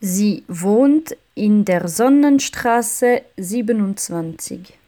Sie wohnt in der Sonnenstraße 27.